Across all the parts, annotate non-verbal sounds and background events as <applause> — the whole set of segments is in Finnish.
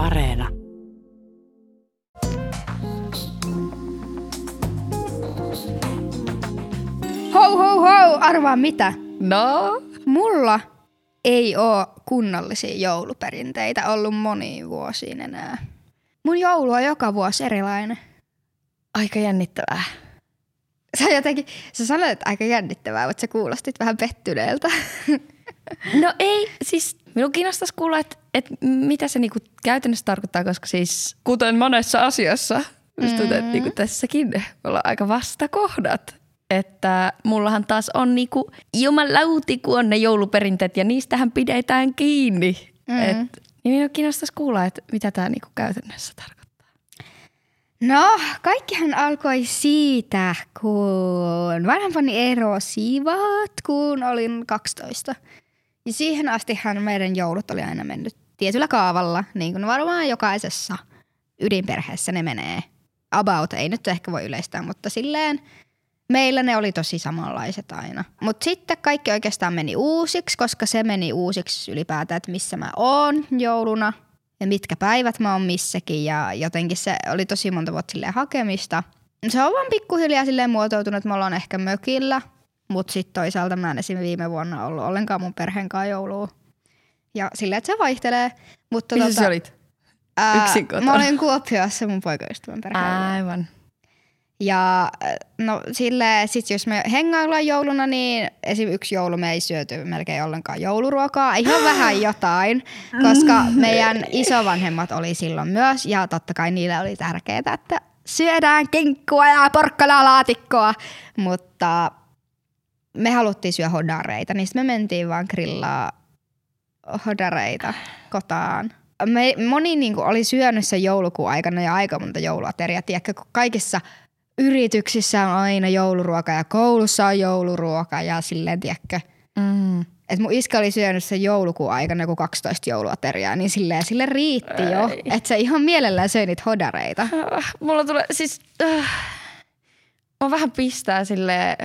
Areena. Hou hou hou, arvaa mitä? No? Mulla ei oo kunnollisia jouluperinteitä ollut moniin vuosiin enää. Mun joulu on joka vuosi erilainen. Aika jännittävää. Sä jotenkin, sä sanoit aika jännittävää, mutta sä kuulostit vähän pettyneeltä. No ei, siis minun kiinnostaisi kuulla, että et mitä se niinku käytännössä tarkoittaa, koska siis kuten monessa asiassa, just tuntuu, että niinku tässäkin me ollaan aika vastakohdat. Että mullahan taas on niinku jumalauti, kun on ne jouluperinteet ja niistähän pidetään kiinni. Mm. Mm. Et, niin minua kiinnostaisi kuulla, että mitä tämä niinku käytännössä tarkoittaa. No, kaikkihan alkoi siitä, kun vanhempani erosivat, kun olin 12. Ja siihen astihan meidän joulut oli aina mennyt tietyllä kaavalla, niin kuin varmaan jokaisessa ydinperheessä ne menee. About ei nyt ehkä voi yleistää, mutta silleen meillä ne oli tosi samanlaiset aina. Mutta sitten kaikki oikeastaan meni uusiksi, koska se meni uusiksi ylipäätään, että missä mä oon jouluna ja mitkä päivät mä oon missäkin. Ja jotenkin se oli tosi monta vuotta silleen hakemista. Se on vaan pikkuhiljaa silleen muotoutunut, että me ollaan ehkä mökillä, mutta sitten toisaalta mä en esim. viime vuonna ollut ollenkaan mun perheen kanssa joulua. Ja silleen, että se vaihtelee. Mutta Missä tota, sä olit? ää, Yksin kotona? Mä olin Kuopiossa mun poikaystävän perheellä. Aivan. Ja no sille sit jos me hengaillaan jouluna, niin esim. yksi joulu me ei syöty melkein ollenkaan jouluruokaa. Ihan vähän <gasps> jotain, koska meidän <laughs> isovanhemmat oli silloin myös. Ja totta kai niille oli tärkeää, että syödään kinkkua ja porkkanalaatikkoa. Mutta me haluttiin syödä hodareita, niin me mentiin vaan grillaa hodareita kotaan. Me, moni niin kuin, oli syönyt sen joulukuun aikana ja aika monta jouluateriaa. Tiedätkö, kun kaikissa yrityksissä on aina jouluruoka ja koulussa on jouluruoka ja silleen, tiedätkö. Mm. Et mun iskä oli syönyt sen joulukuun aikana joku 12 jouluateriaa, niin silleen, sille riitti jo. Että se ihan mielellään söi niitä hodareita. Ah, Mulla tulee siis... Äh, mä vähän pistää sille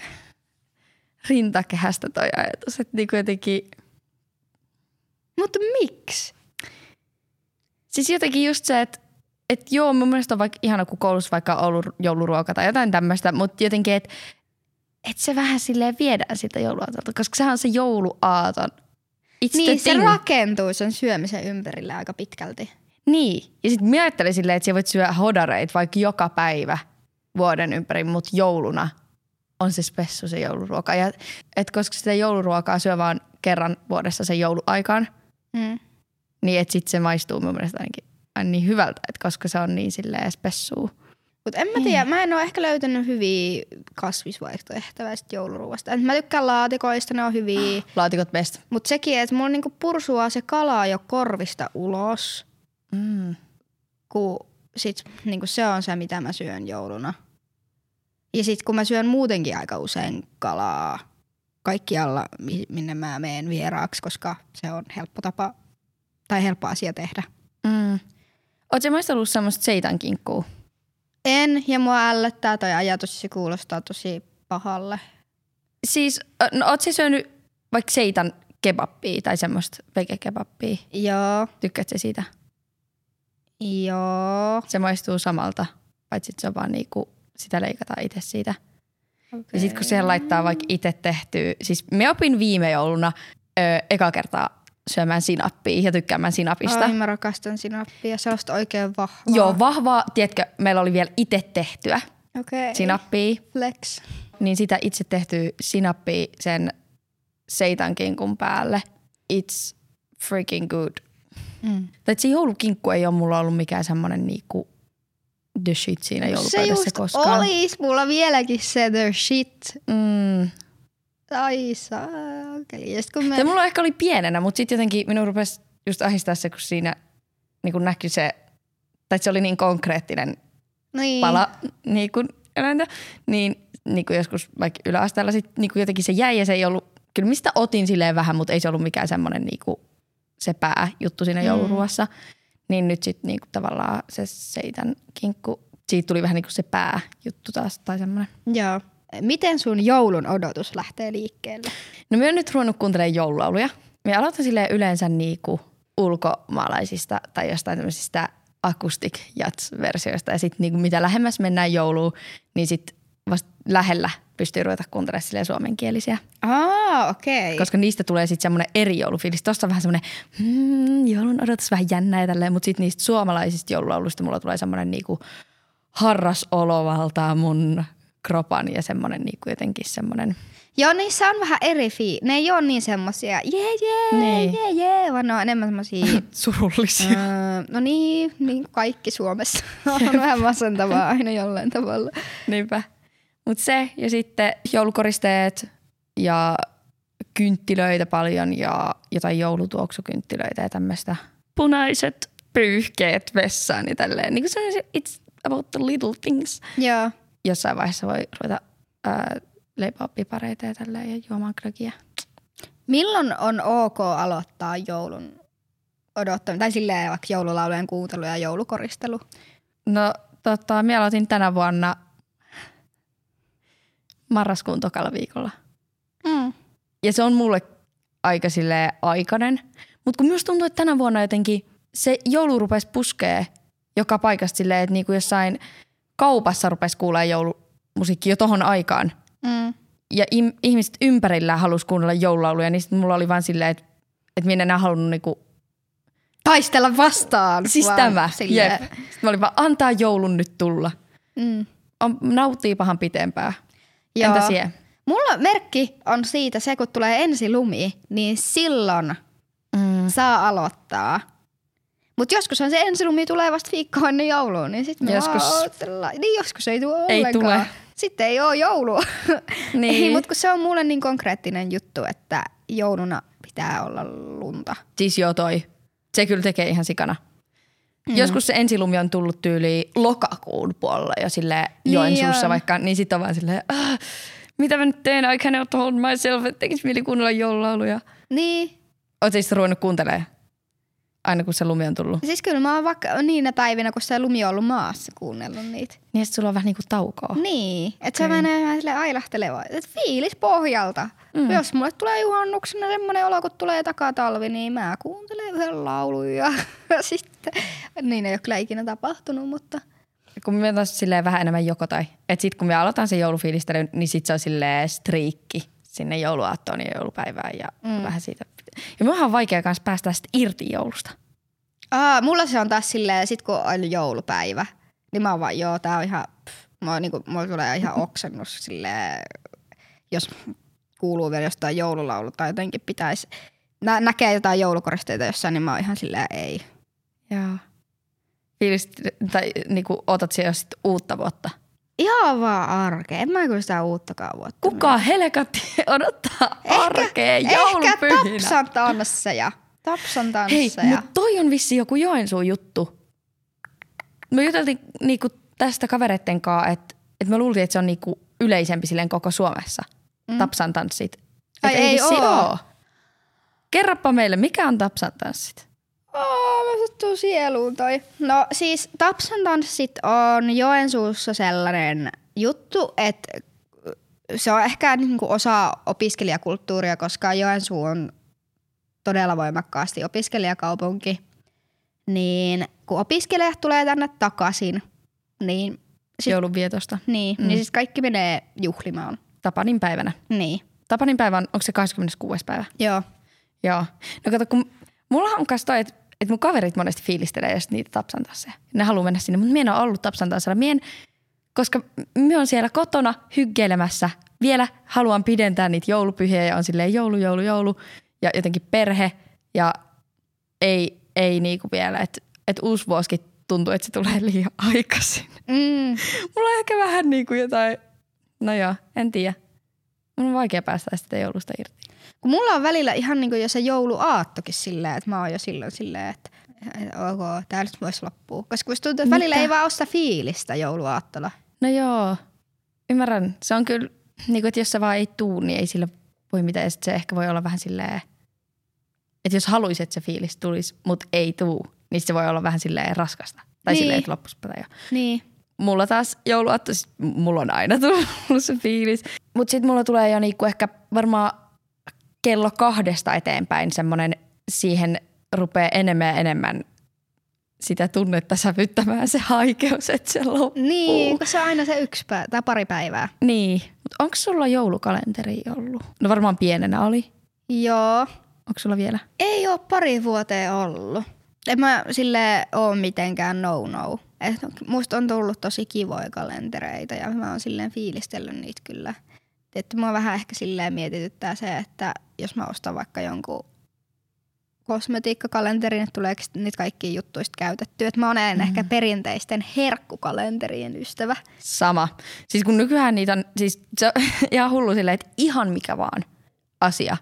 rintakehästä toi ajatus, että niinku jotenkin... Mutta miksi? Siis jotenkin just se, että et joo, mun mielestä on vaikka ihana, kun koulussa vaikka on ollut jouluruoka tai jotain tämmöistä, mutta jotenkin, että et se vähän silleen viedään siltä jouluaatolta, koska sehän on se jouluaaton. It's Niin, se rakentuu sen syömisen ympärille aika pitkälti. Niin. Ja sitten mä ajattelin silleen, että sä voit syödä hodareit vaikka joka päivä vuoden ympäri, mutta jouluna on se spessu se jouluruoka. Ja, et koska sitä jouluruokaa syö vaan kerran vuodessa sen jouluaikaan, Mm. niin et sit se maistuu mun mielestä ainakin aina niin hyvältä, että koska se on niin silleen spessuu. Mutta en mä tiedä, mä en ole ehkä löytänyt hyviä kasvisvaihtoehtoja jouluruuasta. Et mä tykkään laatikoista, ne on hyviä. <gasps> Laatikot best. Mutta sekin, että mulla niinku pursuaa se kalaa jo korvista ulos, Mm. kun sit niinku se on se, mitä mä syön jouluna. Ja sit kun mä syön muutenkin aika usein kalaa kaikkialla, mi- minne mä menen vieraaksi, koska se on helppo tapa tai helppo asia tehdä. Mm. Oletko maistellut semmoista seitankinkkuu? En, ja mua ällöttää toi ajatus, se kuulostaa tosi pahalle. Siis, no ootko sä syönyt vaikka seitan kebappia tai semmoista vegekebappia? Joo, Tykkäätkö siitä? joo. Se maistuu samalta, paitsi että se on vaan niinku, sitä leikataan itse siitä. Okay. Ja sitten kun siihen laittaa vaikka itse tehtyä, siis me opin viime jouluna ö, eka kertaa syömään sinappia ja tykkäämään sinapista. Ai mä rakastan sinappia, sellaista oikein vahvaa. Joo, vahvaa, tiedätkö, meillä oli vielä itse tehtyä. Okay. sinappia, Flex. niin sitä itse tehtyä sinappia sen seitankinkun päälle. It's freaking good. Mm. Tai se joulukinkku ei ole mulla ollut mikään semmoinen niinku the shit siinä Se joulupöydässä just koskaan. olis mulla vieläkin se the shit. Mm. Ai saakeli. Ja kun me... Se mulla ehkä oli pienenä, mutta sitten jotenkin minun rupesi just ahistaa se, kun siinä niin kun näkyi se, tai se oli niin konkreettinen niin. pala niin kuin eläintä, niin, niin kuin joskus vaikka yläasteella sit, niin kuin jotenkin se jäi ja se ei ollut, kyllä mistä otin silleen vähän, mutta ei se ollut mikään semmoinen niin se pääjuttu siinä Mm. jouluruoassa. Niin nyt sitten niin kuin tavallaan se seitän kinkku, siitä tuli vähän niin kuin se pääjuttu taas tai semmoinen. Joo. Miten sun joulun odotus lähtee liikkeelle? No mä oon nyt ruvennut kuuntelemaan joululauluja. Mä aloitan silleen yleensä niinku ulkomaalaisista tai jostain tämmöisistä acoustic jazz-versioista. Ja sitten niinku mitä lähemmäs mennään jouluun, niin sitten vasta lähellä pystyy ruveta kuuntelemaan suomenkielisiä. Aa, okei. Okay. Koska niistä tulee sitten semmoinen eri joulufiilis. Tuossa on vähän semmoinen mm, joulun odotus vähän jännä ja tälleen, mutta sitten niistä suomalaisista joululauluista mulla tulee semmoinen niinku harras olo valtaa mun kropan ja semmoinen niinku jotenkin semmoinen – Joo, niissä on vähän eri fii. Ne ei ole niin semmosia jee jee Niin. jee jee, vaan ne on enemmän semmosia <laughs> surullisia. öö, no niin, niin kaikki Suomessa <laughs> on vähän masentavaa aina jollain tavalla. Niinpä. Mutta se ja sitten joulukoristeet ja kynttilöitä paljon ja jotain joulutuoksukynttilöitä ja tämmöistä. Punaiset pyyhkeet vessaan ja tälleen. Niin kuin se it's about the little things. Joo. Jossain vaiheessa voi ruveta ää, leipoa pipareita ja tälleen ja juomaan glögiä. Milloin on ok aloittaa joulun odottaminen? Tai silleen vaikka joululaulujen kuuntelu ja joulukoristelu. No tota, minä aloitin tänä vuonna marraskuun tokalla viikolla. Mm. Ja se on mulle aika sille aikainen. Mutta kun myös tuntuu, että tänä vuonna jotenkin se joulu rupesi puskee joka paikasta silleen, että niinku jossain kaupassa rupesi kuulee joulumusiikki jo tohon aikaan. Mm. Ja im- ihmiset ympärillä halusi kuunnella joululauluja, niin sit mulla oli vaan silleen, että, että minä en enää halunnut niinku, Taistella vastaan. siis vaan tämä, silleen. jep. Sitten mä olin vaan, antaa joulun nyt tulla. Mm. On, nauttii pahan pitempää. Joo. Entä sie? Mulla merkki on siitä se, kun tulee ensi lumi, niin silloin Mm. saa aloittaa. Mutta joskus se ensilumi tulee vasta viikkoa ennen joulua, niin sitten Joskus- Niin joskus ei tule Ei ollenkaan. tule. Sitten ei ole joulua. <laughs> Niin. ei, mutta kun se on mulle niin konkreettinen juttu, että jouluna pitää olla lunta. Siis joo toi. Se kyllä tekee ihan sikana. Mm. Joskus se ensilumi on tullut tyyli lokakuun puolella jo sille Joensuussa vaikka, niin sitten on vaan silleen, ah, mitä mä nyt teen, I cannot hold myself, että tekis mieli kuunnella joululauluja. Niin. Oot siis ruvennut kuuntelemaan aina kun se lumi on tullut. Siis kyllä mä oon vaikka niinä päivinä, kun se lumi on ollut maassa kuunnellut niitä. Niin sulla on vähän niinku taukoa. Niin, että se Okei. menee vähän sille ailahtelevaa. Et fiilis pohjalta. Mm. Jos mulle tulee juhannuksena semmoinen olo, kun tulee takatalvi, niin mä kuuntelen yhden laulun ja <laughs> sitten, niin ei ole kyllä ikinä tapahtunut, mutta Kun me taas silleen vähän enemmän joko tai. Että sit kun me aloitan sen joulufiilistely, niin sit se on silleen striikki sinne jouluaattoon ja joulupäivään ja mm. vähän siitä. Ja minunhan on vaikea kanssa päästä sitten irti joulusta. Aa, mulla se on taas silleen, sit kun on joulupäivä, niin mä oon vaan, joo, tää on ihan, pff, mä niinku, mulla tulee ihan <laughs> oksennus silleen, jos kuuluu vielä jostain joululaulu tai jotenkin pitäisi, nä- näkee jotain joulukoristeita jossain, niin mä oon ihan silleen, ei. Joo. Fiilis, tai niinku otat siellä sit uutta vuotta. Ihan vaan arkea. En mä kyllä sitä uuttakaan vuotta. Kuka helkatti <laughs> odottaa arkea Ehkä joulupyhinä? Tapsan tansseja. Tapsan Hei, tansseja. mutta toi on vissi joku Joensuun juttu. Me juteltiin niinku tästä kavereitten kanssa, että et me luultiin, että se on niinku yleisempi silleen koko Suomessa. Mm. Tapsan tanssit. Ai ei vissi oo. oo. Kerropa meille, mikä on tapsan tanssit? Oh, mä sattuu sieluun toi. No siis Tapsan tanssit on Joensuussa sellainen juttu, että se on ehkä niinku osa opiskelijakulttuuria, koska Joensuu on todella voimakkaasti opiskelijakaupunki. Niin kun opiskelijat tulee tänne takaisin, niin, sit, Joulunvietosta. niin, mm. niin siis kaikki menee juhlimaan. Tapanin päivänä. Niin, Tapanin päivä on, onko se 26. päivä? joo. Joo. No kato, kun mulla on kanssa toi, että et mun kaverit monesti fiilistelee just niitä tapsan tansseja. Ne haluaa mennä sinne, mutta minä en ole ollut tapsan tanssilla. Mien, koska minä on siellä kotona hyggeilemässä. Vielä haluan pidentää niitä joulupyhiä ja on silleen joulu, joulu, joulu. Ja jotenkin perhe ja ei, ei niinku vielä. Että et uusi vuosikin tuntuu, että se tulee liian aikaisin. Mm. Mulla on ehkä vähän niinku jotain, no joo, en tiedä. Mun on vaikea päästä sitä joulusta irti. Kun mulla on välillä ihan niin kuin jo se jouluaattokin silleen, että mä oon jo silloin silleen, että ok, tää nyt voisi loppua. Koska musta tuntuu, että välillä Mitä? ei vaan ole sitä fiilistä jouluaattona. No joo, ymmärrän. Se on kyllä, niin kuin, että jos se vaan ei tuu, niin ei sillä voi mitään. Ja sit se ehkä voi olla vähän silleen, että jos haluaisi, että se fiilis tulisi, mutta ei tuu, niin se voi olla vähän silleen raskasta. Tai Niin. silleen, että loppuspa jo. Niin. Mulla taas jouluaatto, siis mulla on aina tullut se fiilis. Mutta sitten mulla tulee jo niinku ehkä varmaan kello kahdesta eteenpäin semmoinen siihen rupeaa enemmän ja enemmän sitä tunnetta sävyttämään se haikeus, että se loppuu. Niin, kun se on aina se yksi päivä tai pari päivää. Niin, mutta onko sulla joulukalenteri ollut? No varmaan pienenä oli. Joo. Onko sulla vielä? Ei ole pari vuoteen ollut. En mä sille ole mitenkään no-no. Et musta on tullut tosi kivoja kalentereita ja mä oon silleen fiilistellyt niitä kyllä. Että mua vähän ehkä silleen mietityttää se, että jos mä ostan vaikka jonkun kosmetiikkakalenterin, että tuleeko niitä kaikkia juttuista käytettyä. Että mä olen mm. ehkä perinteisten herkkukalenterien ystävä. Sama. Siis kun nykyään niitä on, siis se on <laughs> ihan hullu silleen, että ihan mikä vaan asia,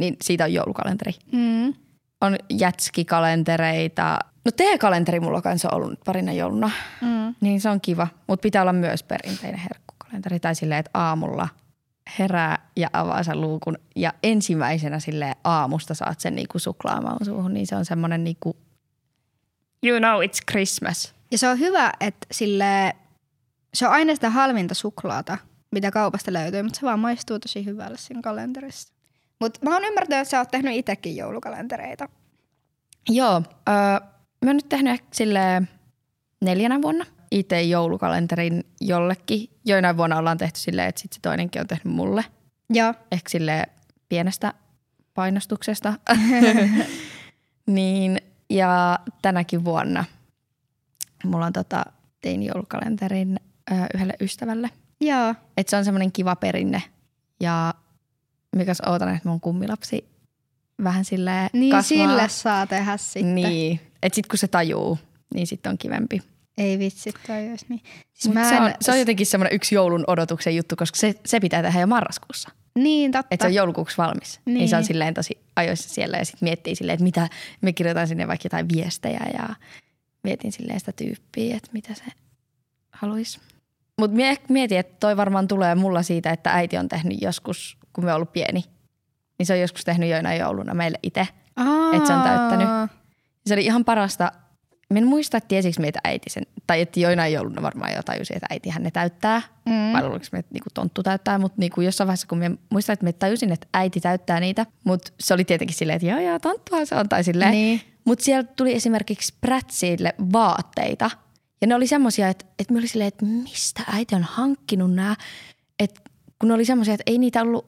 niin siitä on joulukalenteri. Mm. On jätskikalentereita. No T-kalenteri mulla kanssa on ollut parina jouluna. Mm. Niin se on kiva, mutta pitää olla myös perinteinen herkkukalenteri. Tai silleen, että aamulla herää ja avaa sen luukun ja ensimmäisenä sille aamusta saat sen niinku suklaamaun suuhun, niin se on semmoinen niinku, you know it's Christmas. Ja se on hyvä, että sille, se on aina sitä halvinta suklaata, mitä kaupasta löytyy, mutta se vaan maistuu tosi hyvälle siinä kalenterissa. Mutta mä oon ymmärtänyt, että sä oot tehnyt itsekin joulukalentereita. Joo, öö, mä oon nyt tehnyt ehkä silleen neljänä vuonna itse joulukalenterin jollekin. Joinain vuonna ollaan tehty silleen, että sit se toinenkin on tehnyt mulle. Joo. Ehkä sille pienestä painostuksesta. <laughs> niin, ja tänäkin vuonna mulla on tota, tein joulukalenterin ö, yhdelle ystävälle. Joo. Et se on semmoinen kiva perinne. Ja mikäs ootan, että mun kummilapsi vähän silleen Niin kasvaa. sille saa tehdä sitten. Niin, että sit kun se tajuu, niin sitten on kivempi. Ei vitsi, toi olisi niin. Siis mä se, on, se on jotenkin semmoinen yksi joulun odotuksen juttu, koska se, se pitää tehdä jo marraskuussa. Niin, totta. Että se on joulukuuksi valmis. Niin. niin se on silleen tosi ajoissa siellä ja sitten miettii silleen, että mitä, me kirjoitan sinne vaikka jotain viestejä ja mietin silleen sitä tyyppiä, että mitä se haluaisi. Mutta mietin, että toi varmaan tulee mulla siitä, että äiti on tehnyt joskus, kun me on ollut pieni, niin se on joskus tehnyt joina jouluna meille itse. Että se on täyttänyt. Se oli ihan parasta. Mä en muista, että tiesikö meitä äiti sen, tai että joinain jouluna varmaan jo tajusi, että äitihän ne täyttää. Mm. Vai oliko me, että niinku tonttu täyttää, mutta niinku jossain vaiheessa, kun me muistan, että me tajusin, että äiti täyttää niitä. Mutta se oli tietenkin silleen, että joo joo, tonttuhan se on, tai silleen. Niin. Mutta sieltä tuli esimerkiksi Prätsille vaatteita. Ja ne oli semmoisia, että, että me oli silleen, että mistä äiti on hankkinut nämä. Että kun ne oli semmoisia, että ei niitä ollut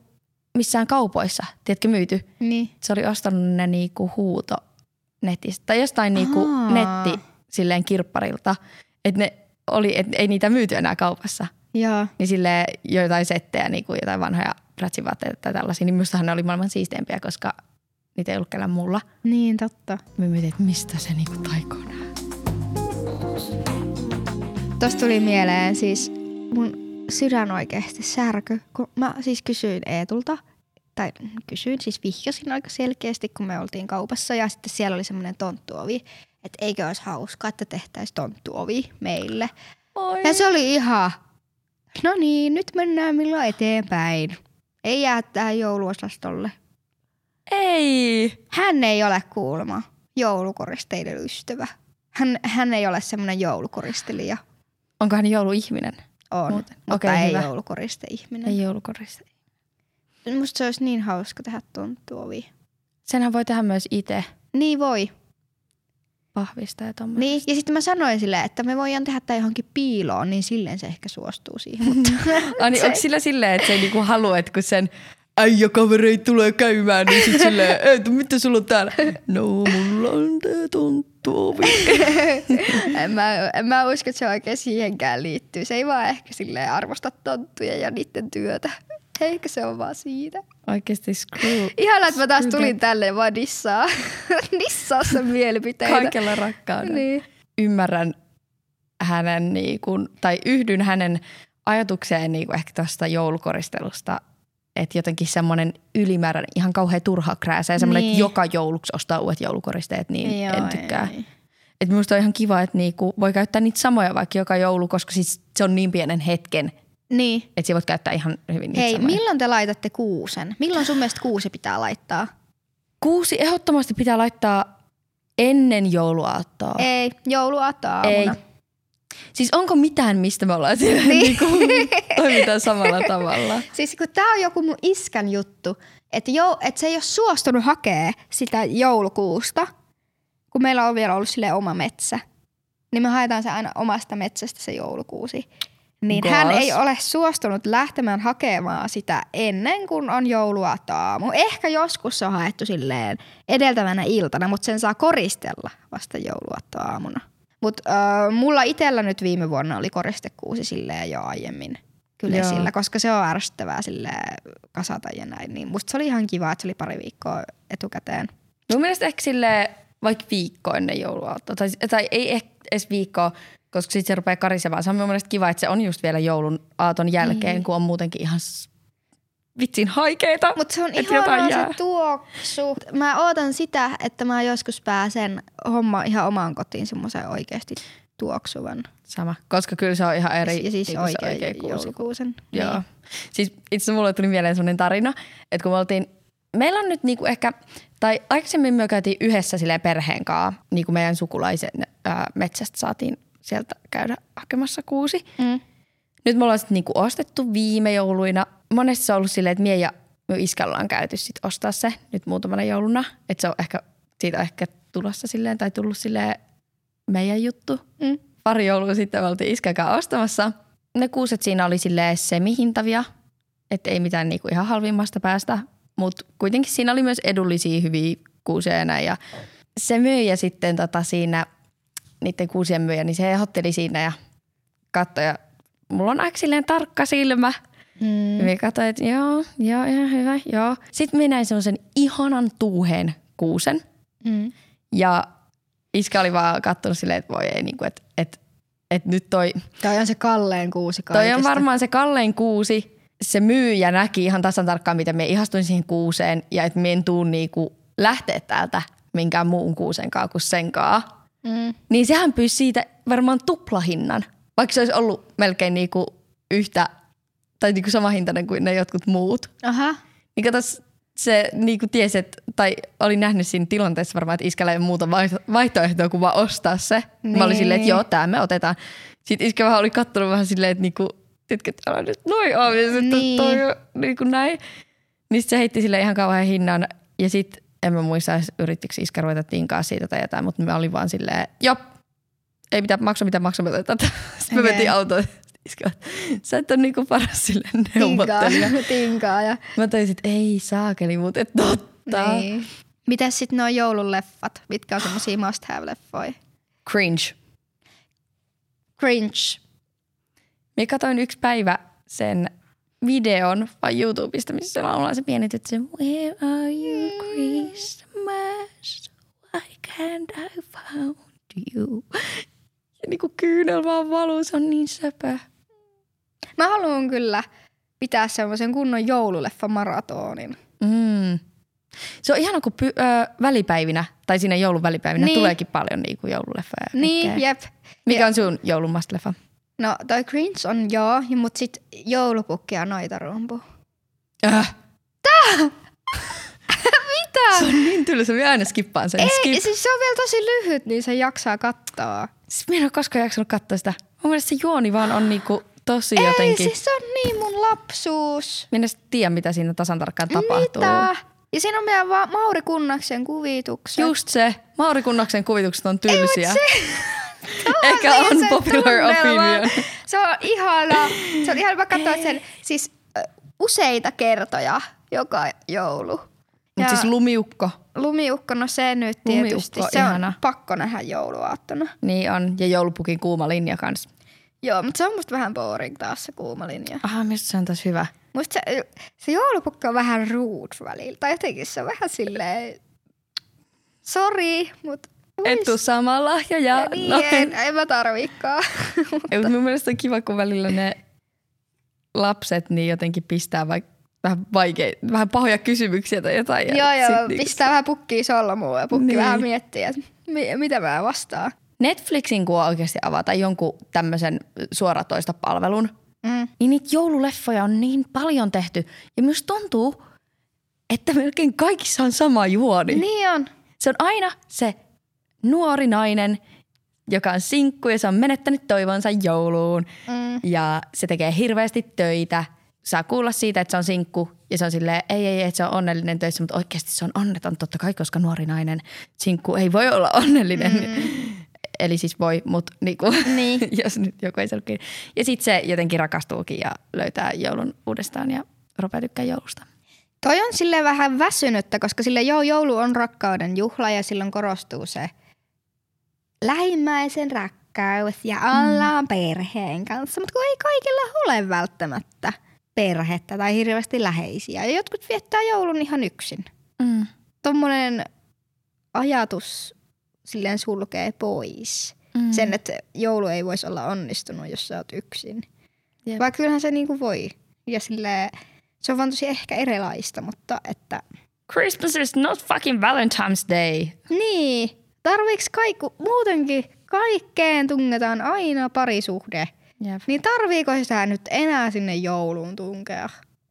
missään kaupoissa, tiedätkö, myyty. Niin. Se oli ostanut ne niinku huuto netistä tai jostain niinku Ahaa. netti silleen kirpparilta. Että ne oli, että ei niitä myyty enää kaupassa. Joo. Niin sille jotain settejä, niinku jotain vanhoja ratsivaatteita tai tällaisia, niin minustahan ne oli maailman siisteimpiä, koska niitä ei ollut kellään mulla. Niin, totta. Me mietin, että mistä se niinku taikoo nää. Tuosta tuli mieleen siis mun sydän oikeasti särky, kun mä siis kysyin Eetulta, tai kysyin, siis vihjasin aika selkeästi, kun me oltiin kaupassa ja sitten siellä oli semmoinen tonttuovi, että eikö olisi hauskaa, että tehtäisiin tonttuovi meille. Oi. Ja se oli ihan, no niin, nyt mennään milloin eteenpäin. Ei jää tähän jouluosastolle. Ei. Hän ei ole kuulma joulukoristeiden ystävä. Hän, hän ei ole semmoinen joulukoristelija. Onko hän jouluihminen? On, Muuten. mutta Okei, ei hyvä. joulukoristeihminen. Ei joulukoriste. Musta se olisi niin hauska tehdä tonttuovi. Senhän voi tehdä myös itse Niin voi. vahvistaa ja tommoista. Niin. Ja sitten mä sanoin silleen, että me voidaan tehdä tämä johonkin piiloon, niin silleen se ehkä suostuu siihen. Mutta <laughs> Ai niin, se- onko sillä silleen, että se ei niinku halua, että kun sen äijäkavereit tulee käymään, niin sit silleen, että mitä sulla on täällä? No, mulla on tää tonttuovi. <laughs> en, mä, en mä usko, että se oikein siihenkään liittyy. Se ei vaan ehkä silleen arvosta tonttuja ja niiden työtä. Ehkä se on vaan siitä. Oikeesti screw. Ihana, että mä taas tulin tälle vaan dissaa. <laughs> dissaa sen mielipiteitä. Kaikella rakkaudella. Niin. Ymmärrän hänen, niinku, tai yhdyn hänen ajatukseen niinku ehkä tuosta joulukoristelusta, että jotenkin semmoinen ylimääräinen, ihan kauhean turha krääsä ja semmoinen, Niin. että joka jouluksi ostaa uudet joulukoristeet, niin Joo, en tykkää. ei. Et minusta on ihan kiva, että niinku voi käyttää niitä samoja vaikka joka joulu, koska siis se on niin pienen hetken, Niin. että voit käyttää ihan hyvin niitä Hei, samoja. milloin te laitatte kuusen? Milloin sun mielestä kuusi pitää laittaa? Kuusi ehdottomasti pitää laittaa ennen jouluaattoa. Ei, jouluaattoaamuna. Ei. Siis onko mitään, mistä me ollaan siellä Niin. niin. niinku, toimitaan samalla tavalla? Siis kun tää on joku mun iskän juttu, että, että se ei ole suostunut hakea sitä joulukuusta, kun meillä on vielä ollut sille oma metsä, niin me haetaan se aina omasta metsästä se joulukuusi. Niin Gas. hän ei ole suostunut lähtemään hakemaan sitä ennen kuin on jouluaattoaamu. Ehkä joskus se on haettu silleen edeltävänä iltana, mutta sen saa koristella vasta jouluaattoaamuna. Mutta äh, mulla itsellä nyt viime vuonna oli koristekuusi silleen jo aiemmin kyllä Joo. sillä, koska se on ärsyttävää sille kasata ja näin. Niin musta se oli ihan kiva, että se oli pari viikkoa etukäteen. Mun mielestä ehkä sille vaikka viikko ennen jouluaattoa. Tai, tai ei ehkä edes viikkoa, koska sitten se rupeaa karisemaan. Se on mun mielestä kiva, että se on just vielä joulun aaton jälkeen, Niin. kun on muutenkin ihan vitsin haikeita. Mutta se on jää. se tuoksu. Mä ootan sitä, että mä joskus pääsen homma ihan omaan kotiin semmoisen oikeasti tuoksuvan. Sama, koska kyllä se on ihan eri. ja siis niinku se oikein, oikea kuusi. joulukuusen. Joo. Niin. Siis itse mulle tuli mieleen sellainen tarina, että kun me oltiin, meillä on nyt niinku ehkä, tai aikaisemmin me käytiin yhdessä perheen kanssa, niin kuin meidän sukulaisen ää, metsästä saatiin sieltä käydä hakemassa kuusi. Mm. Nyt me ollaan sitten niinku ostettu viime jouluina. Monesti se on ollut silleen, että mie ja minun iskä ollaan käyty sit ostaa se nyt muutamana jouluna. Että se on ehkä, siitä on ehkä tulossa silleen tai tullut silleen meidän juttu. Mm. Pari joulua sitten me oltiin iskäkään ostamassa. Ne kuuset siinä oli silleen semihintavia, että ei mitään niinku ihan halvimmasta päästä. Mutta kuitenkin siinä oli myös edullisia hyviä kuusia ja näin. Ja se myyjä sitten tota siinä, niiden kuusien myyjä, niin se ehdotteli siinä ja katsoi ja mulla on aika tarkka silmä. Mm. Me katsoin, että joo, joo, ihan hyvä, joo. Sitten minä näin semmoisen ihanan tuuheen kuusen Mm. ja iskä oli vaan katsonut silleen, että voi ei, niin kuin, että, että, että nyt toi, Toi on se kalleen kuusi toi kaikista. on varmaan se kallein kuusi. Se myyjä näki ihan tasan tarkkaan, miten me ihastuin siihen kuuseen ja että me en tuu niinku lähteä täältä minkään muun kuusen kaa kuin sen kaa. Mm. Niin sehän pyysi siitä varmaan tuplahinnan, vaikka se olisi ollut melkein niinku yhtä tai niinku sama hintainen kuin ne jotkut muut. Aha. Niin katos, se niinku tiesi, että, tai oli nähnyt siinä tilanteessa varmaan, että iskällä ei muuta vaihto- vaihtoehtoa kuin vaan ostaa se. Niin. Mä olin Niin. silleen, että joo, tämä me otetaan. Sitten iskä vähän oli kattonut vähän silleen, että niinku, tiedätkö, että älä nyt noin on, ja sitten Niin. toi on niinku näin. Niin sit se heitti sille ihan kauhean hinnan, ja sitten en mä muista, edes yrittikö iskä ruveta tinkaa siitä tai jotain, mutta mä olin vaan silleen, joo, ei mitään maksa, mitä maksa, me otetaan. tätä." <laughs> Sitten me Okei. mentiin autoon. Iskä, sä et ole niinku paras sille Tinkaa. neuvottelija. <laughs> Tinkaa ja Mä taisin, että ei saakeli, mutta et totta. Niin. Niin. Mitäs sitten nuo joululeffat? Mitkä on semmosia must have leffoja? Cringe. Cringe. Mä katsoin yksi päivä sen videon vai YouTubesta, missä se laulaa se pieni tyttö, Where are you Christmas? Why can't I found you? Ja niinku kyynel vaan valuu, se on niin söpö. Mä haluan kyllä pitää semmoisen kunnon joululeffa maratonin. Mm. Se on ihana, kun py- ö, välipäivinä, tai siinä joulun välipäivinä, Niin. tuleekin paljon niinku joululeffoja. ja Niin, jep. Mikä on sun joulumastleffa? No toi cringe on joo, mut sit joulupukki ja noita rumpu. Äh. <laughs> Mitä? Se on niin tylsä, mä aina skippaan sen. Ei, Skip. siis se on vielä tosi lyhyt, niin se jaksaa katsoa. Siis Mä en ole koskaan jaksanut katsoa sitä. Mun mielestä se juoni vaan on niinku tosi Ei, jotenkin. siis se on niin mun lapsuus. Minä en tiedä, mitä siinä tasan tarkkaan tapahtuu. Mitä? Ja siinä on meidän va- Mauri Kunnaksen kuvitukset. Just se. Mauri Kunnaksen kuvitukset on tylsiä. <laughs> Ehkä Ei, on popular opinion. Se on ihana. Se on ihana. Mä katsoin sen siis useita kertoja joka joulu. Mutta siis lumiukko. Lumiukko, no se nyt tietysti. Lumiukko, se on ihana. pakko nähdä jouluaattona. Niin on. Ja joulupukin kuuma linja kanssa. Joo, mutta se on musta vähän boring taas se kuuma linja. Aha, mistä se on taas hyvä. Musta se, se joulupukki on vähän rude välillä. Tai jotenkin se on vähän silleen, sori, mutta Et tuu saamaan lahjoja. Ja niin, en, en mä tarviikaan. <laughs> Ei, mutta mun mielestä on kiva, kun välillä ne lapset niin jotenkin pistää vaikka vähän vaikeita, vähän pahoja kysymyksiä tai jotain. joo, sit joo, niinku- pistää vähän pukkiin solmuun ja pukki Niin. vähän miettii, että mi- mitä mä vastaan. Netflixin kun oikeasti avata jonkun tämmöisen suoratoista palvelun, Mm. niin niitä joululeffoja on niin paljon tehty. Ja myös tuntuu, että melkein kaikissa on sama juoni. Niin on. Se on aina se nuori nainen, joka on sinkku ja se on menettänyt toivonsa jouluun. Mm. Ja se tekee hirveästi töitä. Saa kuulla siitä, että se on sinkku Ja se on silleen, ei, ei, että se on onnellinen töissä, mutta oikeasti se on onneton totta kai, koska nuori nainen sinkku ei voi olla onnellinen. Mm. <laughs> Eli siis voi, mutta niinku, Niin. <laughs> jos nyt joku ei selkeä. Ja sitten se jotenkin rakastuukin ja löytää joulun uudestaan ja rupeaa tykkää joulusta. Toi on sille vähän väsynyttä, koska sille joo, joulu on rakkauden juhla ja silloin korostuu se lähimmäisen rakkaus ja ollaan perheen kanssa. Mutta kun ei kaikilla ole välttämättä perhettä tai hirveästi läheisiä. Ja jotkut viettää joulun ihan yksin. Mm. Tuommoinen ajatus silleen sulkee pois Mm. sen, että joulu ei voisi olla onnistunut, jos sä oot yksin. Jep. Vaikka kyllähän se niinku voi. Ja sille se on vaan tosi ehkä erilaista, mutta että Christmas is not fucking Valentine's Day. niin, tarviiks kaiku, muutenkin kaikkeen tungetaan aina parisuhde. Jep. Niin tarviiko sitä nyt enää sinne jouluun tunkea?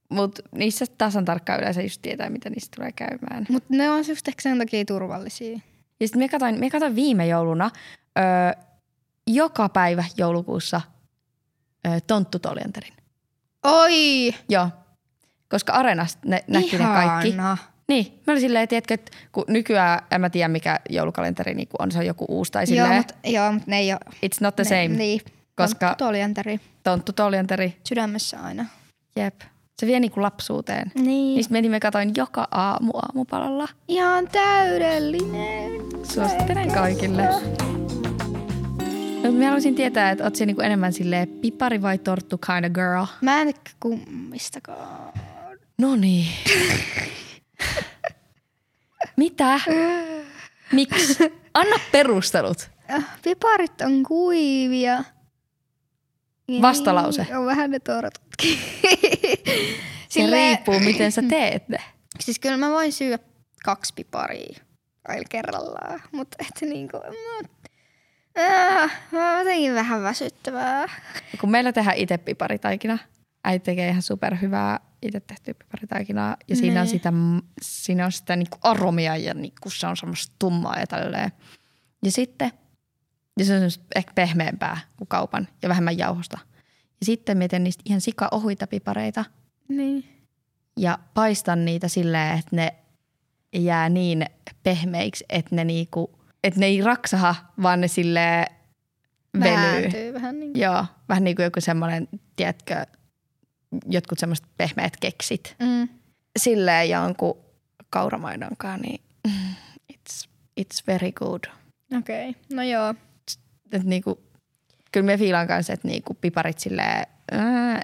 Mutta niissä tasan tarkkaan yleensä just tietää, mitä niistä tulee käymään. Mutta ne on just ehkä sen takia turvallisia. Ja sitten me katsoin, me katsoin viime jouluna öö, joka päivä joulukuussa öö, Tonttu Toljanterin. Oi, Joo, koska Areenasta ne näki ne kaikki. Niin, mä olin silleen, tiedätkö, että kun nykyään, en mä tiedä mikä joulukalenteri niin on, se on joku uusi tai Joo, silleen, mutta joo, mut ne ei ole. it's not the ne, same, Niin, koska Toljanteri Tonttu Toljanteri, sydämessä aina. jep, se vie niin kuin lapsuuteen. Niin. Niin menin, me katoin joka aamu aamupalalla. Ihan täydellinen. Suosittelen kaikille. No, mä haluaisin tietää, että oot se niinku enemmän silleen pipari vai torttu kind of girl? Mä en kummistakaan. No niin. <laughs> Mitä? Miksi? Anna perustelut. Äh, Piparit on kuivia. Ja Vastalause. Niin, on vähän ne tortutkin. <laughs> Se riippuu, miten sä teet ne. Siis kyllä mä voin syödä kaksi piparia aina kerrallaan, mutta et niinku... Mä, äh, mä jotenkin vähän väsyttävää. Kun meillä tehdään itse piparitaikina, äiti tekee ihan superhyvää itse tehtyä piparitaikinaa. Ja siinä on Niin. sitä, siinä on sitä niinku aromia ja niinku se on semmoista tummaa ja tälleen. Ja sitten, ja se on ehkä pehmeämpää kuin kaupan ja vähemmän jauhosta. Ja sitten mietin niistä ihan sika ohuita pipareita Niin. ja paistan niitä silleen, että ne jää niin pehmeiksi, että ne, niinku, että ne ei raksaha, vaan ne silleen venyy. Vääntyy vähän niin Joo, vähän niin kuin joku semmoinen, tiedätkö, jotkut semmoiset pehmeät keksit. mm. Silleen jonkun kauramaidonkaan, niin <clears throat> it's, it's very good. Okei, okay. no joo. Et niinku, kyllä me fiilaan kanssa, että niinku piparit silleen, ää,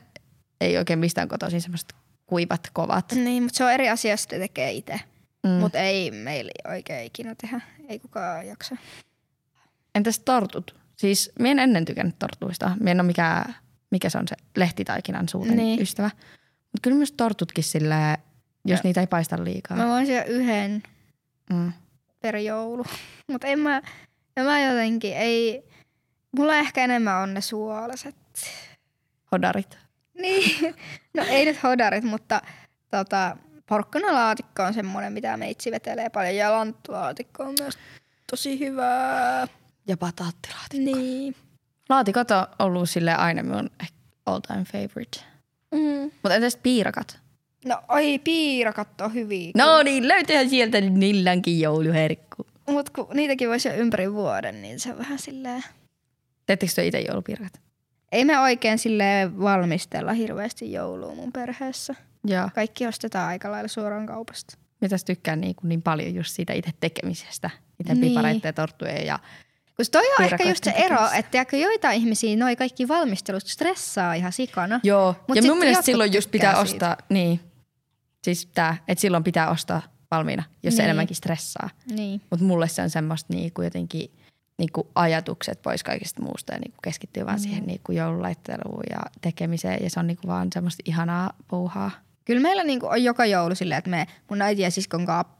ei oikein mistään kotoisin semmoiset kuivat, kovat. Niin, mutta se on eri asia, jos ne tekee itse. Mm. Mutta ei meillä oikein ikinä tehdä. Ei kukaan jaksa. Entäs tortut? Siis mä en ennen tykännyt tortuista. Mä en ole mikään, mikä se on se lehtitaikinan suurin niin. Ystävä. Mutta kyllä myös tortutkin silleen, jos Ja- niitä ei paista liikaa. Mä voin syödä yhden Mm. per joulu. <laughs> Mutta en mä, en mä jotenkin, ei... Mulla ehkä enemmän on ne suolaset. Hodarit. Niin, <laughs> no ei nyt hodarit, mutta tota, porkkanalaatikko on semmoinen, mitä meitsi vetelee paljon. Ja lanttulaatikko on myös tosi hyvää. Ja bataattilaatikko. Niin. Laatikot on ollut sille aina ehkä all time favorite. Mm. Mutta entäs piirakat? No ai piirakat on hyviä. No niin, löytyyhän sieltä Nillankin jouluherkku. Mut kun niitäkin voisi jo ympäri vuoden, niin se on vähän silleen... Teettekö te itse joulupiirakat? Ei me oikein sille valmistella hirveästi joulua mun perheessä. Joo. Kaikki ostetaan aika lailla suoraan kaupasta. Mitäs tykkään niin, kuin niin paljon just siitä itse tekemisestä. Itse Niin. pipareiden ja torttujen ja Toi on ehkä just se ero, että tiedätkö, joitain ihmisiä noi kaikki valmistelut stressaa ihan sikana. Joo, Mut ja mun mielestä silloin just pitää tykkää ostaa, niin, siis tää, että silloin pitää ostaa valmiina, jos se Niin. enemmänkin stressaa. Niin. Mutta mulle se on semmoista niinku jotenkin niinku ajatukset pois kaikesta muusta ja niinku keskittyy vaan siihen niinku joululaitteluun ja tekemiseen ja se on niinku vaan semmoista ihanaa puuhaa. Kyllä meillä niinku on joka joulu silleen, että me mun äiti ja siskon kanssa,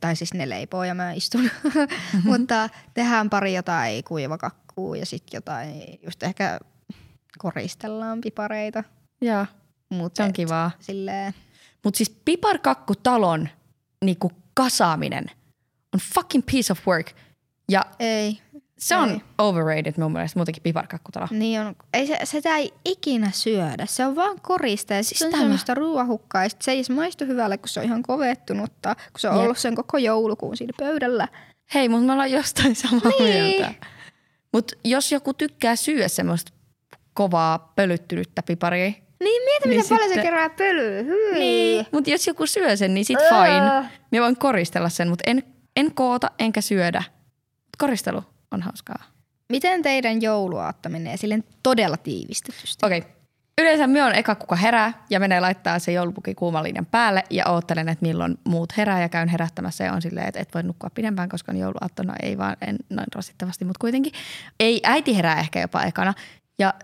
tai siis ne leipoo ja mä istun, <laughs> mutta tehdään pari jotain kuivakakkuu ja sitten jotain, just ehkä koristellaan pipareita. Joo, Mut se on et kivaa. Silleen, Mutta siis piparkakkutalon niinku kasaaminen on fucking piece of work. Ja ei. Se on Ei. overrated mun mielestä muutenkin piparkakkutalo. Niin on. Ei se, sitä ei ikinä syödä. Se on vaan korista ja siis se on semmoista ruoahukkaa. Se ei maistu hyvälle, kun se on ihan kovettunutta. Kun se on Jep. ollut sen koko joulukuun siinä pöydällä. Hei, mutta me ollaan jostain samaa Niin. mieltä. Mutta jos joku tykkää syödä semmoista kovaa pölyttynyttä piparia, Niin mieti, Niin miten paljon se sitten- kerää pölyä. Hyi. niin. mutta jos joku syö sen, niin sit Öö. fine. Minä voin koristella sen, mutta en, en koota enkä syödä. Koristelu on hauskaa. Miten teidän jouluaatto menee silleen todella tiivistetysti? Okei. Okay. Yleensä minä on eka, kuka herää ja menee laittaa se joulupuki kuuman päälle ja oottelen, että milloin muut herää ja käyn herättämässä ja on silleen, että et voi nukkua pidempään, koska on jouluaattona, ei vaan en, noin rasittavasti, mutta kuitenkin. Ei, äiti herää ehkä jopa ekana ja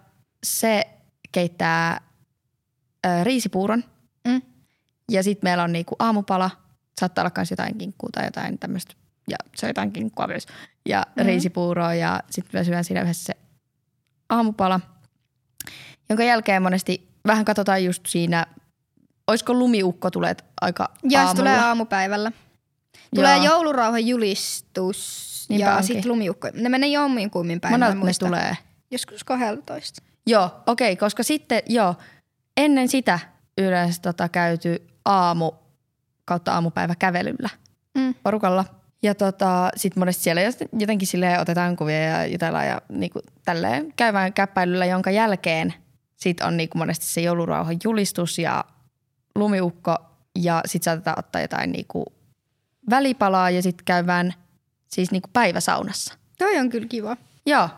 se keittää ö, riisipuuron Mm. ja sitten meillä on niinku aamupala, saattaa olla myös jotain kinkkua tai jotain tämmöistä ja se on jotain kinkkua myös ja Mhm. riisipuuroa ja sitten mä syön siinä yhdessä se aamupala – jonka jälkeen monesti vähän katsotaan just siinä, olisiko lumiukko tulee aika Ja se aamulla. tulee aamupäivällä. Tulee Joo. joulurauhan julistus Niinpä ja sitten lumiukko. Ne menee jommin kummin päin. Monelta en ne tulee. Joskus 12. Joo, okei, okay, koska sitten joo, ennen sitä yleensä tota, käyty aamu kautta aamupäivä kävelyllä Mm. porukalla. Ja tota, sitten monesti siellä jotenkin silleen otetaan kuvia ja jutellaan ja niinku, tälleen käydään käppäilyllä, jonka jälkeen sit on niinku monesti se joulurauhan julistus ja lumiukko ja sitten saatetaan ottaa jotain niinku välipalaa ja sitten käydään siis niinku päiväsaunassa. Toi on kyllä kiva. Joo.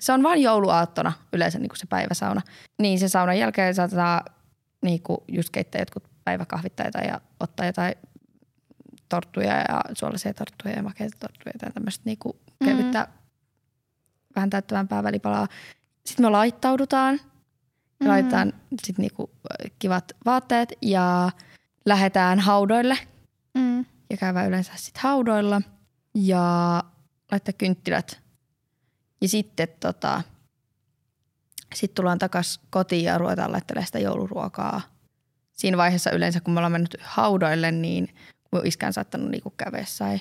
Se on vain jouluaattona yleensä niin kuin se päiväsauna. Niin se saunan jälkeen saatetaan niin kuin just keittää jotkut päiväkahvit tai jotain ja ottaa jotain torttuja ja suolaisia torttuja ja makeita torttuja tai tämmöistä niin kuin kevyttä vähän täyttävämpää välipalaa. Sitten me laittaudutaan. Me Mm. laitetaan sitten niinku kivat vaatteet ja lähdetään haudoille Mm. ja käydään yleensä sitten haudoilla ja laittaa kynttilät. Ja sitten tota, sit tullaan takas kotiin ja ruvetaan laittelemaan sitä jouluruokaa. Siinä vaiheessa yleensä, kun me ollaan mennyt haudoille, niin mun iskä on saattanut niinku käydä jossain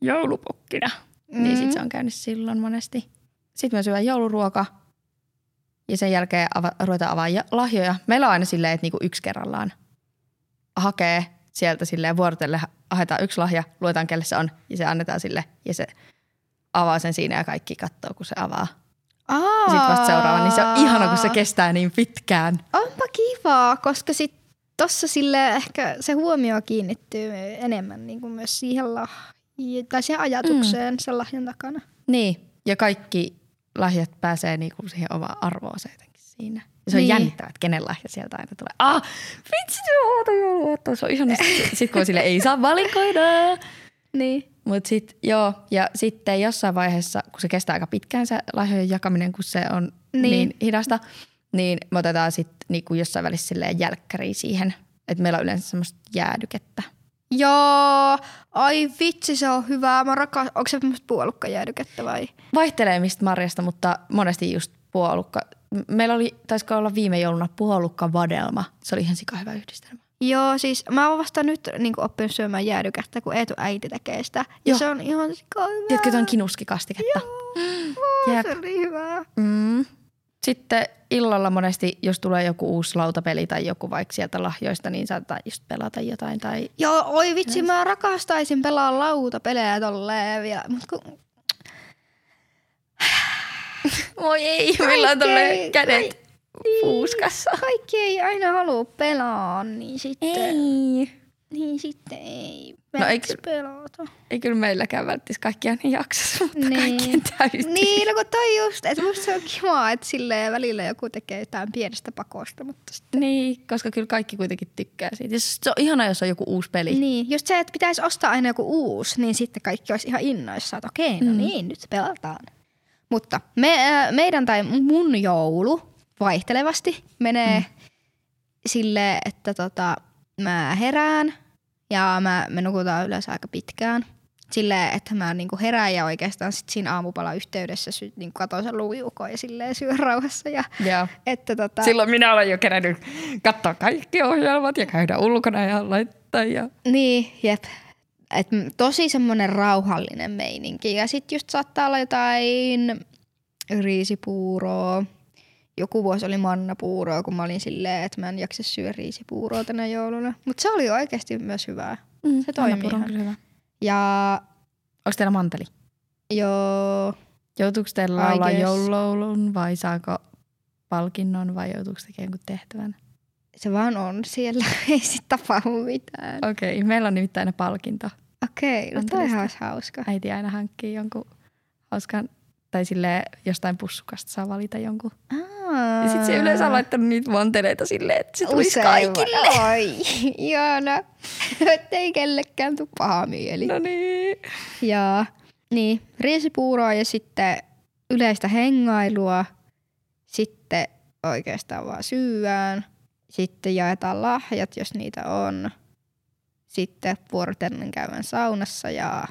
joulupukkina. Mm. Niin sit se on käynyt silloin monesti. Sitten me syödään jouluruoka ja sen jälkeen ava, ruvetaan avaamaan ja- lahjoja. Meillä on aina silleen, että niinku yksi kerrallaan hakee sieltä silleen vuorotelle, haetaan yksi lahja, luetaan kelle se on ja se annetaan sille ja se avaa sen siinä ja kaikki katsoo, kun se avaa. Sitten vasta seuraava, niin se on ihana, kun se kestää niin pitkään. Onpa kivaa, koska sit tossa sille ehkä se huomio kiinnittyy enemmän niin kuin myös siihen lahj- tai siihen ajatukseen mm. sen lahjan takana. Niin, ja kaikki lahjat pääsee niinku siihen omaan arvoonsa jotenkin siinä. Ja se on Niin. niin. jännittävää, että kenen lahja sieltä aina tulee. Ah, vitsi, se on oota jouluaatto. Se on ihana. Sitten sit, kun sille, ei saa valikoida. Niin. Mutta sitten joo, ja sitten jossain vaiheessa, kun se kestää aika pitkään se lahjojen jakaminen, kun se on Niin. niin, niin hidasta, niin me otetaan sitten niinku jossain välissä silleen jälkkäriä siihen. Että meillä on yleensä semmoista jäädykettä. Joo, ai vitsi se on hyvää. Mä rakas... Onko se semmoista puolukkajäädykettä vai? Vaihtelee mistä marjasta, mutta monesti just puolukka. Meillä oli, taisiko olla viime jouluna puolukka vadelma. Se oli ihan sika hyvä yhdistelmä. Joo, siis mä oon vasta nyt niin oppinut syömään jäädykettä, kun Eetu äiti tekee sitä. Ja Joo. se on ihan sika hyvää. Tiedätkö tuon kinuskikastiketta? Joo, Jep. se oli hyvää. Mm. Sitten illalla monesti, jos tulee joku uusi lautapeli tai joku vaikka sieltä lahjoista, niin saatetaan just pelata jotain. Tai... Joo, oi vitsi, mä rakastaisin pelaa lautapelejä tolleen vielä. Mut kun <sighs> Voi ei, meillä on Kaikki tolleen kädet puuskassa. kaikki ei aina halua pelaa, niin sitten, Ei. niin sitten ei No eikö- pelata. Ei kyllä meilläkään välttis kaikkia niin jaksa, <laughs> mutta Niin. kaikkien täytyy. Niin, no kun toi just, että musta se on kiva, että silleen välillä joku tekee jotain pienestä pakosta, mutta sitten... Niin, koska kyllä kaikki kuitenkin tykkää siitä. Ja se on ihana, jos on joku uusi peli. Niin, just se, että pitäisi ostaa aina joku uusi, niin sitten kaikki olisi ihan innoissaan, että okei, no Mm. niin, nyt pelataan. Mutta me, äh, meidän tai mun joulu vaihtelevasti menee mm. silleen, että tota, mä herään ja mä, me nukutaan yleensä aika pitkään. Silleen, että mä niinku herään ja oikeastaan sit siinä aamupala yhteydessä sy- niinku katon sen luviukon ja silleen syön rauhassa. Ja, Joo. että tota, Silloin minä olen jo kerännyt katsoa kaikki ohjelmat ja käydä ulkona ja laittaa. Ja... Niin, jep. et tosi semmoinen rauhallinen meininki. Ja sitten just saattaa olla jotain riisipuuroa. Joku vuosi oli mannapuuroa, kun mä olin silleen, että mä en jaksa syödä riisipuuroa tänä jouluna. Mutta se oli oikeasti myös hyvää. Mm, Se toimii ihan. hyvä. Ja Onko teillä manteli? joo, Joutuuko teillä guess. joululaulun vai saako palkinnon vai joutuuko tekemään jonkun tehtävän? se vaan on siellä. <laughs> Ei sit tapahdu mitään. Okei, okay, meillä on nimittäin aina palkinto. Okei, no Mantelista. toihan olisi hauska. Äiti aina hankkii jonkun hauskan, tai sille jostain pussukasta saa valita jonkun. Ja sitten se yleensä on laittanut niitä manteleita silleen, että se tulisi kaikille. Oi, <laughs> ihana. Ettei <laughs> kellekään tuu paha mieli. No niin. Ja niin, riisipuuroa ja sitten yleistä hengailua. Sitten oikeastaan vaan syyään. Sitten jaetaan lahjat, jos niitä on. Sitten vuorotellen käydään saunassa ja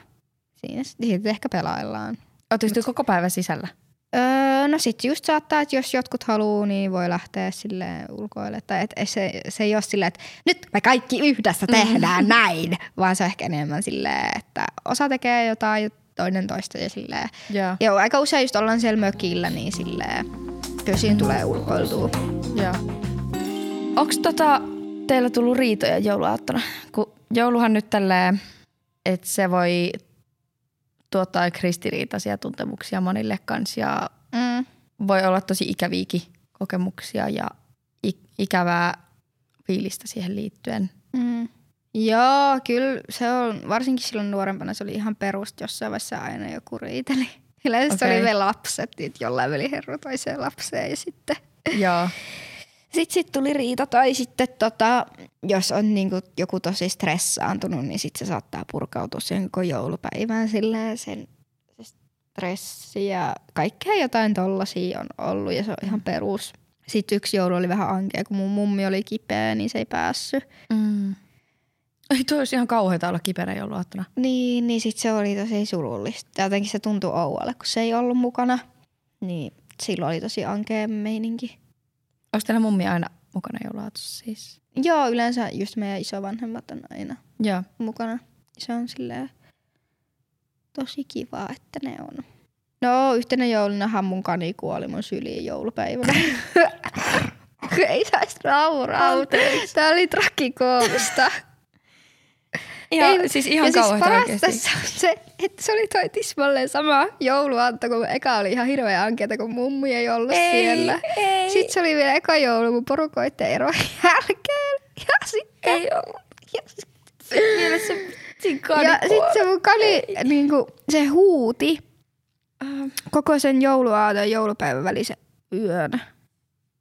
siinä sitten ehkä pelaillaan. Ootteko koko päivä sisällä? Öö, no sit just saattaa, että jos jotkut haluaa, niin voi lähteä sille ulkoille. Tai et se, se ei ole silleen, että nyt me kaikki yhdessä tehdään näin, vaan se on ehkä enemmän silleen, että osa tekee jotain ja toinen toista ja silleen. Joo. Joo, aika usein just ollaan siellä mökillä, niin silleen kösiin tulee ulkoiltua. Joo. Onko tota, teillä tullut riitoja jouluaattona? Kun jouluhan nyt tälleen, että se voi tuottaa aika ristiriitaisia tuntemuksia monille kanssa ja Mm. voi olla tosi ikäviäkin kokemuksia ja ik- ikävää fiilistä siihen liittyen. Mm. Joo, kyllä se on, varsinkin silloin nuorempana se oli ihan perust, jossain vaiheessa aina joku riiteli. Yleensä okay. oli vielä lapset, että jollain veli herro toiseen lapseen ja sitten Joo. Sitten sit tuli riita tai sitten tota, jos on niinku joku tosi stressaantunut, niin sitten se saattaa purkautua sen koko joulupäivään silleen sen se stressi ja kaikkea jotain tollasia on ollut ja se on ihan perus. Sitten yksi joulu oli vähän ankea, kun mun mummi oli kipeä, niin se ei päässyt. Mm. Ei toi olisi ihan kauheata olla kiperä jouluaattona. Niin, niin sitten se oli tosi surullista. Jotenkin se tuntui oualle, kun se ei ollut mukana. Niin silloin oli tosi ankea meininki. Onko teillä mummi aina mukana jouluaatossa siis? Joo, yleensä just meidän isovanhemmat on aina Joo. mukana. Se on silleen tosi kiva, että ne on. No, yhtenä joulunahan mun kani kuoli mun syliin joulupäivänä. <laughs> Ei saisi nauraa. Tää oli trakikoomista. Ihan, siis ihan ja siis parasta oikeasti. on se, että se oli toi tismalleen sama jouluaatto, kun eka oli ihan hirveä ankeeta, kun mummi ei ollut Ei, siellä. ei. Sitten se oli vielä eka joulu mun porukoitten eron <laughs> jälkeen. Ja sitten... Ei ollut. Ja, Vielä se ja sitten se mun kani, niinku, se huuti koko sen jouluaaton ja joulupäivän välisen yön.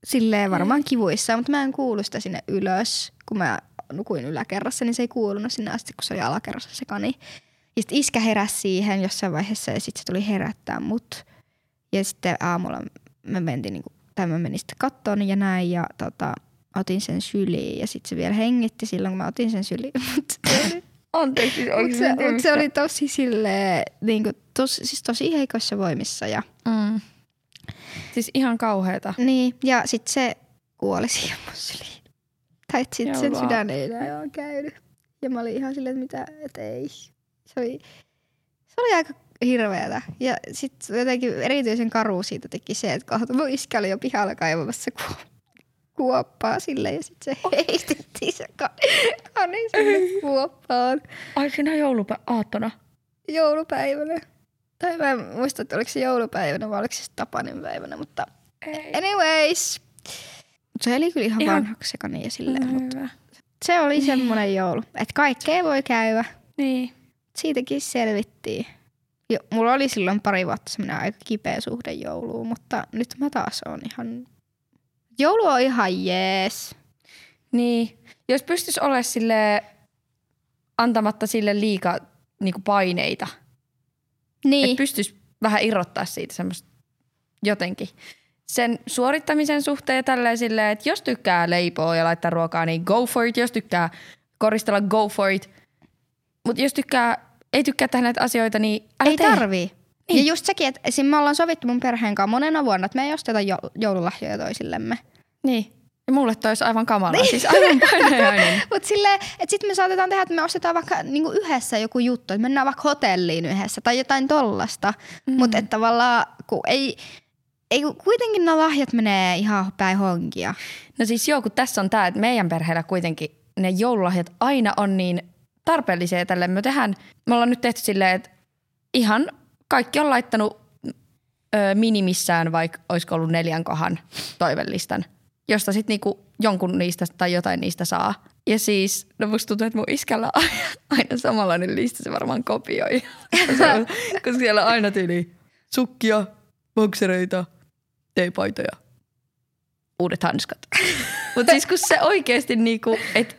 Silleen varmaan kivuissa, mutta mä en kuulu sitä sinne ylös, kun mä nukuin yläkerrassa, niin se ei kuulunut sinne asti, kun se oli alakerrassa se kani. Ja sitten iskä heräsi siihen jossain vaiheessa ja sitten se tuli herättää mut. Ja sitten aamulla me mentiin, niinku, tai mä menin sitten kattoon ja näin ja tota, otin sen syliin ja sitten se vielä hengitti silloin, kun mä otin sen syliin. Mutta Anteeksi, mut se, mut se oli tosi silleen, niinku, tos, siis tosi heikoissa voimissa ja Mm. Siis ihan kauheeta. Niin, ja sitten se kuoli siihen mun syliin. Tai sitten sen Joulua. sydän ei enää ole käynyt. Ja mä olin ihan silleen, että mitä, että ei. Se oli, se oli aika hirveätä. Ja sitten jotenkin erityisen karu siitä teki se, että kohta mun iskä oli jo pihalla kaivamassa ku, kuoppaa sille ja sitten se heitettiin se ka- kani sinne kuoppaan Ai siinä jouluaattona. joulupäivänä. Tai mä en muista, että oliko se joulupäivänä vai oliko se Tapanin päivänä, mutta Ei. anyways. Se oli kyllä ihan, Ihan- vanhaksi se kani ja silleen, Mm, mutta hyvä. se oli semmoinen joulu, että kaikkea voi käydä. Niin. Siitäkin selvittiin. Jo, mulla oli silloin pari vuotta semmoinen aika kipeä suhde jouluun, mutta nyt mä taas on ihan... Joulu on ihan jees. Niin. Jos pystyisi olemaan sille antamatta sille liikaa niinku paineita. Niin. Että pystyisi vähän irrottaa siitä semmoista jotenkin. Sen suorittamisen suhteen silleen, että jos tykkää leipoa ja laittaa ruokaa, niin go for it. Jos tykkää koristella, go for it. Mutta jos tykkää, ei tykkää tehdä näitä asioita, niin älä ei tee. tarvii. Niin. Ja just sekin, että esim. me ollaan sovittu mun perheen kanssa monena vuonna, että me ei osteta jo- joululahjoja toisillemme. Niin. Ja mulle toi olisi aivan kamala, siis aivan painajainen. <laughs> Mutta silleen, että sitten me saatetaan tehdä, että me ostetaan vaikka niinku yhdessä joku juttu, että mennään vaikka hotelliin yhdessä tai jotain tollasta. Mm. Mutta että tavallaan, kun ei, ei kuitenkin nämä lahjat menee ihan päin honkia. No siis joo, kun tässä on tämä, että meidän perheellä kuitenkin ne joululahjat aina on niin tarpeellisia tälle. Me tehdään, me ollaan nyt tehty silleen, että ihan kaikki on laittanut ö, minimissään, vaikka olisiko ollut neljän kohan toivellistan, josta sitten niinku jonkun niistä tai jotain niistä saa. Ja siis, no musta tuntuu, että mun iskällä on aina samanlainen lista, se varmaan kopioi. <laughs> Koska siellä on aina tyyli sukkia, boksereita, teepaitoja, uudet hanskat. <laughs> Mutta siis kun se oikeasti niinku, että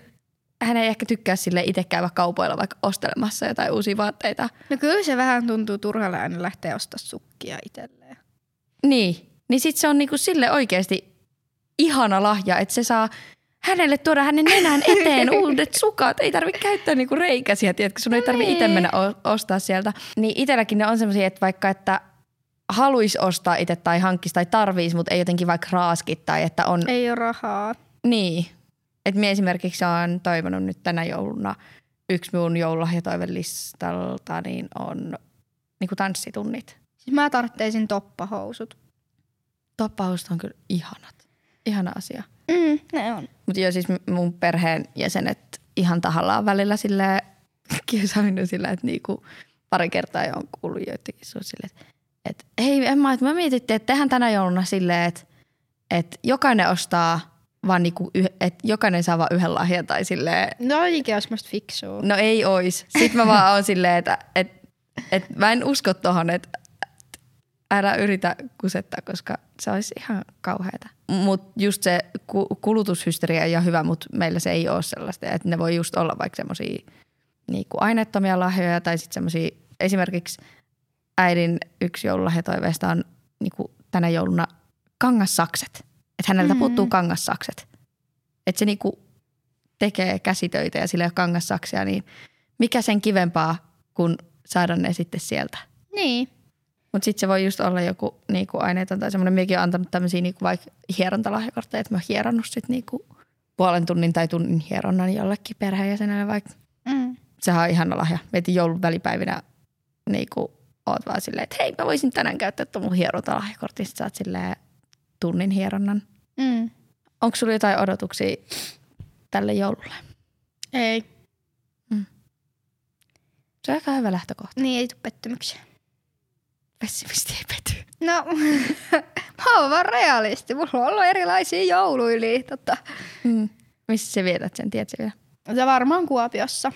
hän ei ehkä tykkää sille itse käydä kaupoilla vaikka ostelemassa jotain uusia vaatteita. No kyllä se vähän tuntuu turhalle aina lähteä ostaa sukkia itselleen. Niin, niin sit se on niinku sille oikeasti ihana lahja, että se saa hänelle tuoda hänen nenän eteen <laughs> uudet sukat. Ei tarvitse käyttää niinku reikäsiä, tiedätkö? Sun ei tarvitse itse mennä o- ostaa sieltä. Niin itselläkin ne on semmoisia, että vaikka että haluaisi ostaa itse tai hankkisi tai tarvisi, mutta ei jotenkin vaikka raaskit tai että on... Ei ole rahaa. Niin. Että minä esimerkiksi olen toivonut nyt tänä jouluna yksi minun joululahjatoivelistalta niin on niinku tanssitunnit. Siis mä tarvitsisin toppahousut. Toppahousut on kyllä ihanat. Ihana asia. Mm, ne on. Mutta joo, siis mun perheen jäsenet ihan tahallaan välillä sille <laughs> kiusaa minua sillä, että niinku pari kertaa jo on kuullut joitakin sun silleen, että et, hei Emma, että mä mietittiin, että tehdään tänä jouluna silleen, että et jokainen ostaa vaan niinku, että jokainen saa vaan yhden lahjan tai silleen, No ikinä olisi musta fiksua. no ei ois. Sitten mä vaan oon silleen, että et, et mä en usko tohon, että älä yritä kusettaa, koska se olisi ihan kauheata. Mutta just se ku- kulutushysteria on hyvä, mutta meillä se ei ole sellaista. Että ne voi just olla vaikka semmoisia niinku aineettomia lahjoja tai sitten semmoisia, esimerkiksi äidin yksi joululahjatoiveesta on niinku tänä jouluna kangassakset. Että häneltä mm-hmm. puuttuu kangassakset. Että se niinku tekee käsitöitä ja sillä ei ole kangassaksia, niin mikä sen kivempaa kuin saada ne sitten sieltä. Niin. Mutta sitten se voi just olla joku niinku aineeton tai semmoinen. Minäkin olen antanut tämmöisiä niinku vaikka hierontalahjakortteja, että mä oon hieronnut sit niinku puolen tunnin tai tunnin hieronnan jollekin perheenjäsenelle vaikka. Mm. Sehän on ihana lahja. Mietin joulun välipäivinä niinku oot vaan silleen, että hei mä voisin tänään käyttää tuon mun hierontalahjakortin. Sitten saat silleen tunnin hieronnan. Mm. Onko sulla jotain odotuksia tälle joululle? Ei. Se on aika hyvä lähtökohta. Niin ei tule pettymyksiä. Pessimisti ei pety. No, <laughs> mä oon vaan realisti. Mulla on ollut erilaisia jouluili. Tota. Mm. Missä sä vietät sen, tiedätkö vielä? Se varmaan Kuopiossa.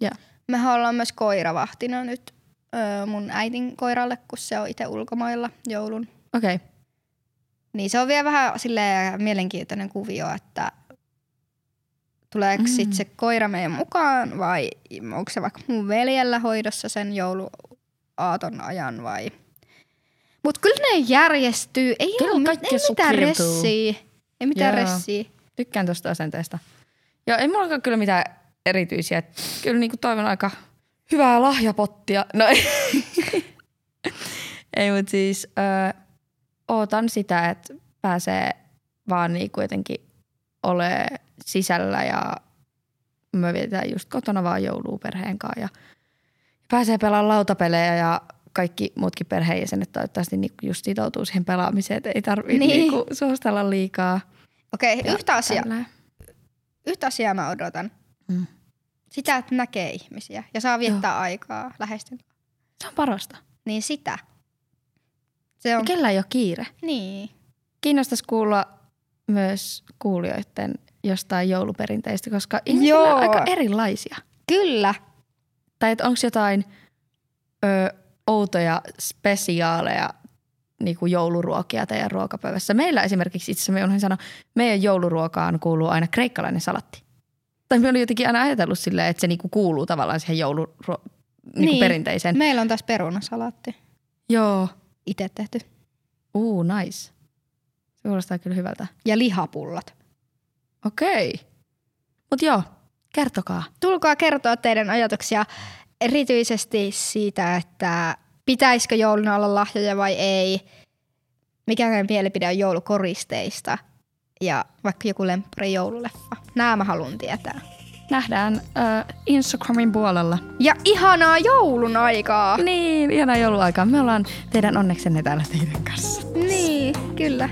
Joo. Mehän ollaan myös koiravahtina nyt öö, mun äitin koiralle, kun se on itse ulkomailla joulun. Okei. Okay. Niin se on vielä vähän silleen mielenkiintoinen kuvio, että tuleeko mm. sit se koira meidän mukaan vai onko se vaikka mun veljellä hoidossa sen jouluaaton ajan vai... Mut kyllä ne järjestyy. Ei Kyllä ole kaikki ei mitään ressiä. Ei mitään Joo. ressiä. Tykkään tuosta asenteesta. Ja ei mulla kyllä mitään erityisiä. Kyllä niinku toivon aika hyvää lahjapottia. No <laughs> ei, ei mutta siis ö, ootan sitä, että pääsee vaan niinku jotenkin ole sisällä ja me vietetään just kotona vaan joulua perheen kanssa ja pääsee pelaamaan lautapelejä ja kaikki muutkin perheenjäsenet toivottavasti niinku just sitoutuu siihen pelaamiseen, että ei tarvitse Niin. niin. niinku suostella liikaa. Okei, Ja yhtä asiaa. Yhtä asiaa mä odotan. Mm. Sitä, että näkee ihmisiä ja saa viettää Joo. aikaa läheisten. Se on parasta. Niin sitä. Se Ja on, kellä ei ole kiire. niin. Kiinnostaisi kuulla myös kuulijoiden jostain jouluperinteistä, koska ihmisillä Joo. on aika erilaisia. Kyllä. Tai että onko jotain ö, outoja spesiaaleja niin kuin jouluruokia teidän ruokapäivässä. Meillä esimerkiksi itse asiassa me sanoa, meidän jouluruokaan kuuluu aina kreikkalainen salatti. Tai me olin jotenkin aina ajatellut silleen, että se niinku kuuluu tavallaan siihen jouluruo- niinku Niin. perinteiseen. Meillä on taas perunasalaatti. Joo. Itse tehty. Uu, nice. Se kuulostaa kyllä hyvältä. Ja lihapullat. Okei. Mutta joo, kertokaa. Tulkaa kertoa teidän ajatuksia erityisesti siitä, että pitäisikö jouluna olla lahjoja vai ei. Mikä meidän mielipide on joulukoristeista. Ja vaikka joku lemppari joululeffa. Nämä mä haluan tietää. Nähdään äh, Instagramin puolella. Ja ihanaa joulun aikaa! Niin, ihanaa jouluaikaa. Me ollaan teidän onneksenne täällä teidän kanssa. Niin, kyllä.